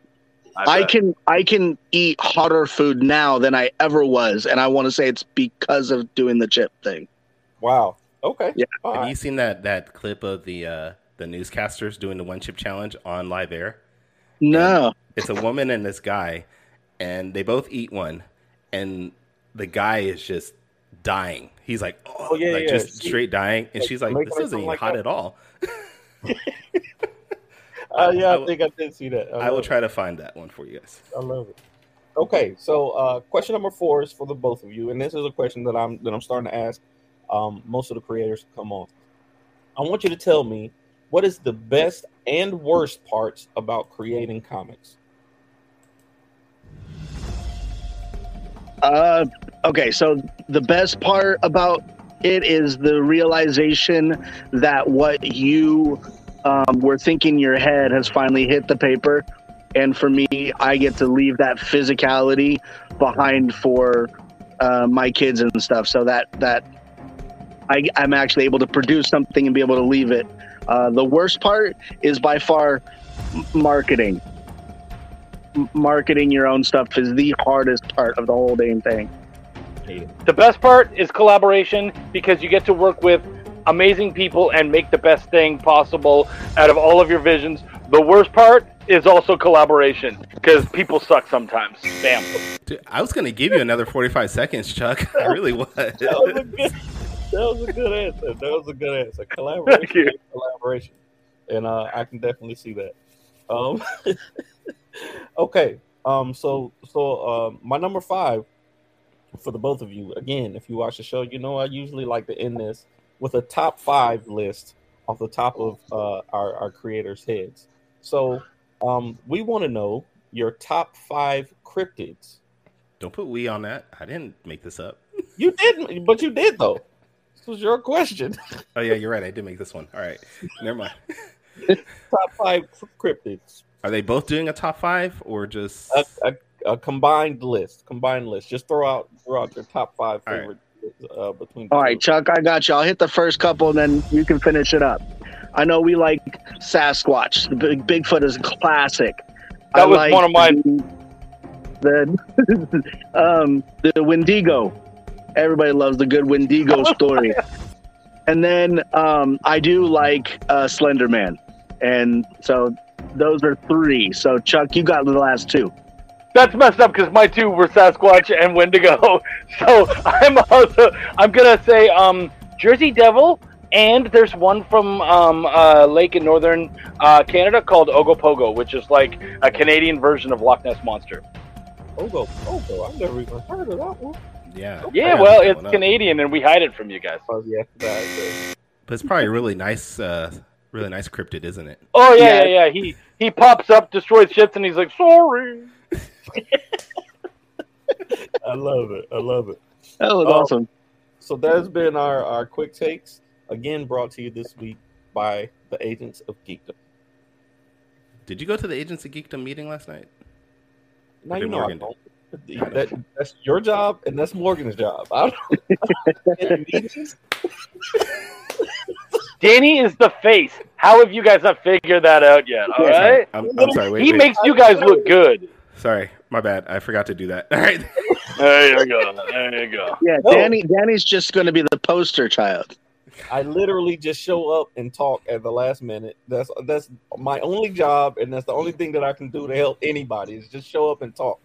a I bet. can I can eat hotter food now than I ever was, and I want to say it's because of doing the chip thing. wow. Okay. Yeah. All Have right. you seen that that clip of the uh, the newscasters doing the one chip challenge on live air? No, It's a woman and this guy, and they both eat one, and the guy is just dying. He's like, oh, Oh, yeah, like yeah. just See, straight dying, and like, she's like, this isn't even like hot that. at all. [LAUGHS] Uh, yeah, I I, think I did see that. I will love try to find that one for you guys. I love it. Okay, so uh, question number four is for the both of you, and this is a question that I'm that I'm starting to ask um, most of the creators come on. I want you to tell me what is the best and worst parts about creating comics. Uh, okay, so the best part about it is the realization that what you um, were thinking in your head has finally hit the paper. And for me, I get to leave that physicality behind for uh, my kids and stuff. So that that I, I'm actually able to produce something and be able to leave it. Uh, the worst part is by far marketing. M- marketing your own stuff is the hardest part of the whole damn thing. Hate it. The best part is collaboration because you get to work with amazing people and make the best thing possible out of all of your visions. The worst part is also collaboration because people suck sometimes. Bam. Dude, I was gonna give you another forty-five seconds, Chuck. [LAUGHS] I really was. That was a good. That was a good answer. That was a good answer. Collaboration, [LAUGHS] Thank you. collaboration, and uh, I can definitely see that. Um, [LAUGHS] okay. Um. So so um, my number five for the both of you. Again, if you watch the show, you know I usually like to end this with a top five list off the top of uh, our our creators' heads. So um, we want to know your top five cryptids. Don't put we on that. I didn't make this up. You didn't, but you did though. This was your question. [LAUGHS] Oh yeah, you're right. I did make this one. All right, never mind. top five cryptids. Are they both doing a top five or just? A combined list. Combined list. Just throw out throw out your top five All right. favorite uh, between. the All two. right, Chuck, I got you. I'll hit the first couple, and then you can finish it up. I know we like Sasquatch. The Big Bigfoot is a classic. That I was like one of mine. The [LAUGHS] um, the Wendigo. Everybody loves the good Wendigo [LAUGHS] story. And then um, I do like uh, Slender Man, and so those are three. So Chuck, you got the last two. That's messed up because my two were Sasquatch and Wendigo. [LAUGHS] So I'm also I'm gonna say um, Jersey Devil, and there's one from um, uh, lake in northern uh, Canada called Ogopogo, which is like a Canadian version of Loch Ness monster. Ogopogo, Ogo. I've never even heard of that one. Yeah. Yeah, well, it's one up. Canadian, and we hide it from you guys. Oh yeah, But it's probably a really nice, uh, really nice cryptid, isn't it? Oh yeah, Yeah. yeah, yeah. He he pops up, destroys ships, and he's like, "Sorry." [LAUGHS] I love it. I love it. That was Oh. awesome. So that's been our, our quick takes. Again, brought to you this week by the Agents of Geekdom. Did you go to the Agents of Geekdom meeting last night? No, you know I don't. That, that's your job and that's Morgan's job. I don't. meetings. [LAUGHS] Danny is the face. How have you guys not figured that out yet? All right. I'm, I'm sorry. Wait, he wait. makes you guys look good. Sorry, my bad. I forgot to do that. [LAUGHS] All right. There you go. There you go. Yeah, No. Danny. Danny's just going to be the poster child. I literally just show up and talk at the last minute. That's that's my only job, and that's the only thing that I can do to help anybody is just show up and talk.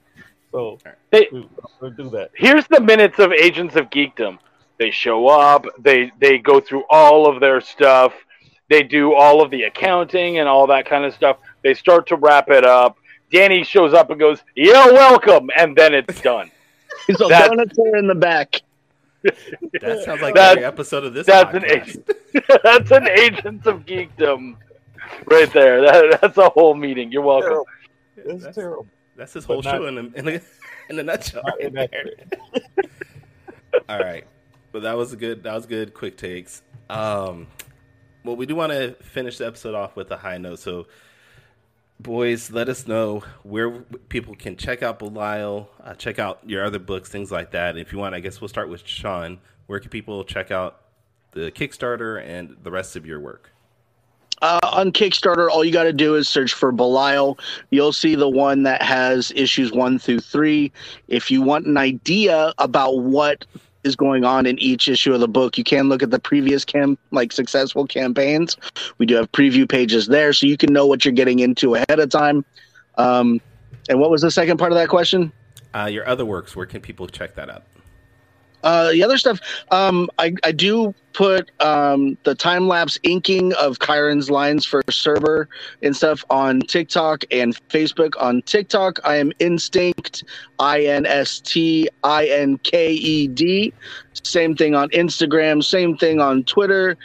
So Hey, we- we'll do that. here's the minutes of Agents of Geekdom. They show up. They they go through all of their stuff. They do all of the accounting and all that kind of stuff. They start to wrap it up. Danny shows up and goes, "You're welcome," and then it's [LAUGHS] done. So That- donuts are in the back. [LAUGHS] That sounds like That's- every episode of this. that's an podcast. [LAUGHS] That's an Agents of Geekdom, right there. That, that's a whole meeting. You're welcome. Terrible. It's That's- terrible. That's his whole not- show in a, in a, in a nutshell. Not right there. All right, but that was a good. That was good. Quick takes. Um, well, we do want to finish the episode off with a high note. So, boys, let us know where people can check out Belial, uh, check out your other books, things like that. If you want, I guess we'll start with Shaun. Where can people check out the Kickstarter and the rest of your work? Uh, on Kickstarter, all you got to do is search for Belial. You'll see the one that has issues one through three. If you want an idea about what is going on in each issue of the book, you can look at the previous cam like successful campaigns. We do have preview pages there, so you can know what you're getting into ahead of time. Um, and what was the second part of that question? Uh, your other works, where can people check that out? Uh, the other stuff, um, I, I do put um, the time lapse inking of Kyrun's lines for Cerber and stuff on TikTok and Facebook. On TikTok, I am Instinked, I N S T I N K E D. Same thing on Instagram, same thing on Twitter,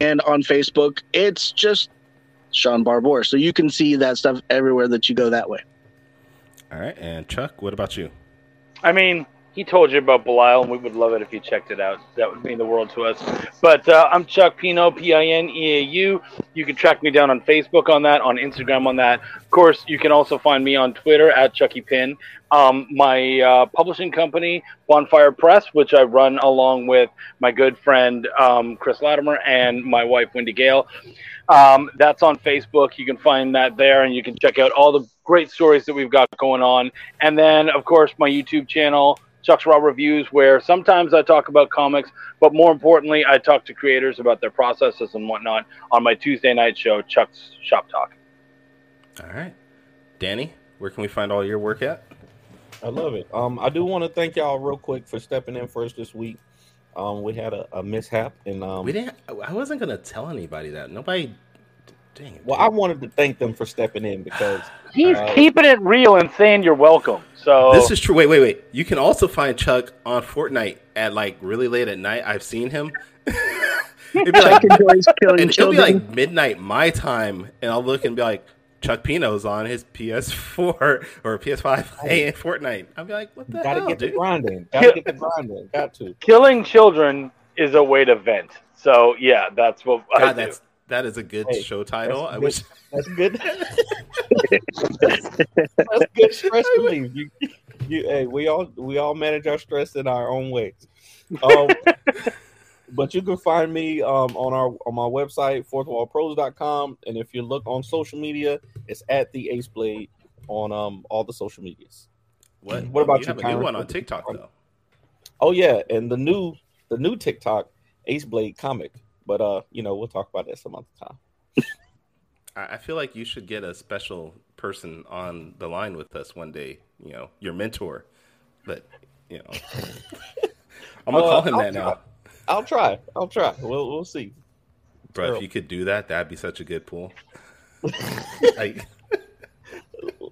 and on Facebook. It's just Shaun Barbour. So you can see that stuff everywhere that you go that way. All right, and Chuck, what about you? I mean, he told you about Belial, and we would love it if you checked it out. That would mean the world to us. But uh, I'm Chuck Pineau, P I N E A U. You can track me down on Facebook on that, on Instagram on that. Of course, you can also find me on Twitter at Chucky Pin. Um, my uh, publishing company, Bonfire Press, which I run along with my good friend um, Chris Latimer and my wife Wendy Gale. Um, that's on Facebook. You can find that there, and you can check out all the great stories that we've got going on. And then, of course, my YouTube channel, Chuck's Raw Reviews, where sometimes I talk about comics, but more importantly, I talk to creators about their processes and whatnot on my Tuesday night show, Chuck's Shop Talk. All right, Danny, where can we find all your work at? I love it. Um, I do want to thank y'all real quick for stepping in for us this week. Um, we had a, a mishap, and um, we didn't. I wasn't gonna tell anybody that. Nobody. Dang it. well, I wanted to thank them for stepping in because He's Uh, keeping it real and saying you're welcome. So This is true. Wait, wait, wait. You can also find Chuck on Fortnite at like really late at night. I've seen him. [LAUGHS] It'd be like, Chuck killing and it'll be like midnight my time, and I'll look and be like, Chuck Pineau's on his PS4 [LAUGHS] or PS5 playing Fortnite. I'd be like, what the Gotta hell, get the grinding. Gotta get the grinding. Got to. Killing children is a way to vent. So yeah, that's what I God, do. that's that is a good Hey, show title. I good. wish. [LAUGHS] That's good. [LAUGHS] That's good stress relief. You, you, hey, we all we all manage our stress in our own ways. Um, [LAUGHS] but you can find me um, on our on my website fourthwallpros.com and if you look on social media, it's at the Ace Blade on um all the social medias. What? What about you? you, have a new one on TikTok though. Oh yeah, and the new the new TikTok Ace Blade comic. But uh, you know, we'll talk about that some other time. I feel like you should get a special person on the line with us one day. You know, your mentor. But you know, [LAUGHS] I'm gonna Uh, call him I'll that now. I'll try. I'll try. We'll we'll see. Bro, if you could do that, that'd be such a good pool. [LAUGHS] like,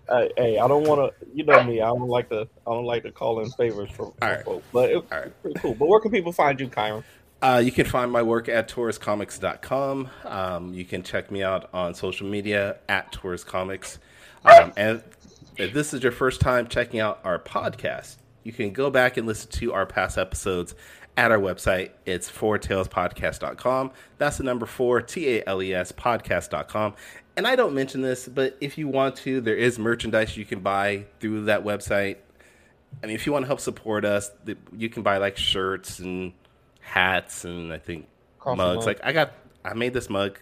I, hey, I don't want to. You know me. I don't like to. I don't like to call in favors from, right. folks. But it's right. pretty cool. But where can people find you, Kyrun? Uh, you can find my work at tauruscomics.com. Um, you can check me out on social media at tauruscomics. Um, and if this is your first time checking out our podcast, you can go back and listen to our past episodes at our website. It's fourtalespodcast.com. That's the number four, T A L E S podcast.com. And I don't mention this, but if you want to, there is merchandise you can buy through that website. I mean, if you want to help support us, you can buy like shirts and hats and I think Coffee mugs. mug. Like I got, I made this mug,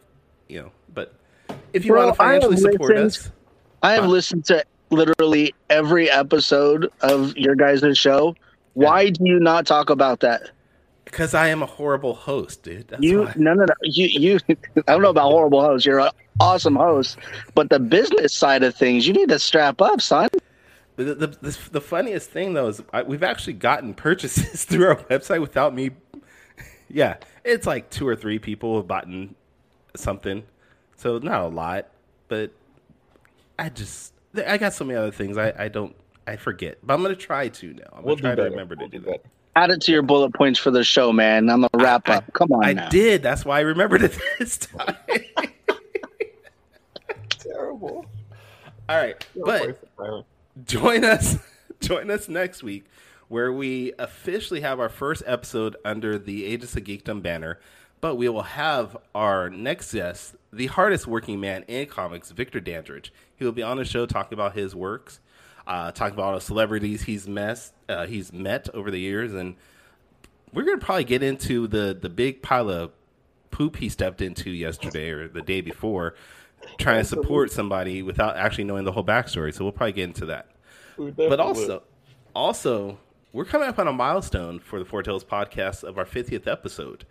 you know. But if you Bro, want to financially support listened- us, I have Huh? listened to literally every episode of your guys' show. Why do you not talk about that? because I am a horrible host, dude. That's you why. no no no you you [LAUGHS] I don't know about horrible host. You're an awesome host, but the business side of things, you need to strap up, son. The, the, the, the funniest thing though is I, we've actually gotten purchases [LAUGHS] through our website without me. Yeah, it's like two or three people have bought something, so not a lot, but I just I got so many other things I, I don't I forget, but I'm gonna try to now. I'm gonna try do to remember We'll to do do that. Add it to your bullet points for the show, man. I'm gonna wrap I- up. Come on I now. did. That's why I remembered it [LAUGHS] this time. Terrible. All right, but join us [LAUGHS] join us next week where we officially have our first episode under the Agents of Geekdom banner but we will have our next guest the hardest working man in comics victor dandridge. He will be on the show talking about his works uh, talking about all the celebrities he's met uh, he's met over the years and we're gonna probably get into the the big pile of poop he stepped into yesterday or the day before trying to support somebody without actually knowing the whole backstory so we'll probably get into that. But also, also, we're coming up on a milestone for the Four Tales podcast of our 50th episode.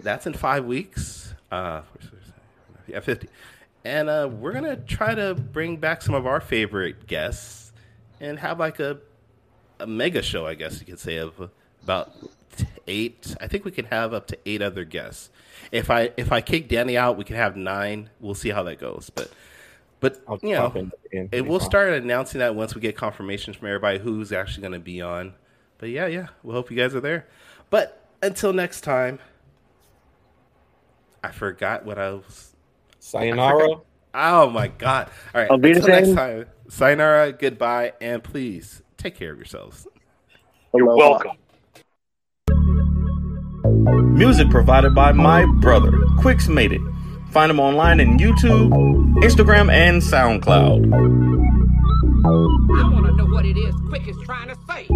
That's in five weeks. Uh, yeah, 50. And uh, we're going to try to bring back some of our favorite guests and have like a, a mega show, I guess you could say, of about eight. I think we can have up to eight other guests. If I if I kick Danny out, we can have nine. We'll see how that goes. But but I'll you know, pop in again. and we'll start announcing that once we get confirmations from everybody who's actually going to be on. But yeah, yeah, we hope you guys are there. But until next time, I forgot what I was. Sayonara. Oh my god! All right, Auf until next time, sayonara, goodbye, and please take care of yourselves. You're welcome. Music provided by my brother, Quicks Made It. Find him online in YouTube, Instagram, and SoundCloud. I wanna know what it is Quick is trying to say.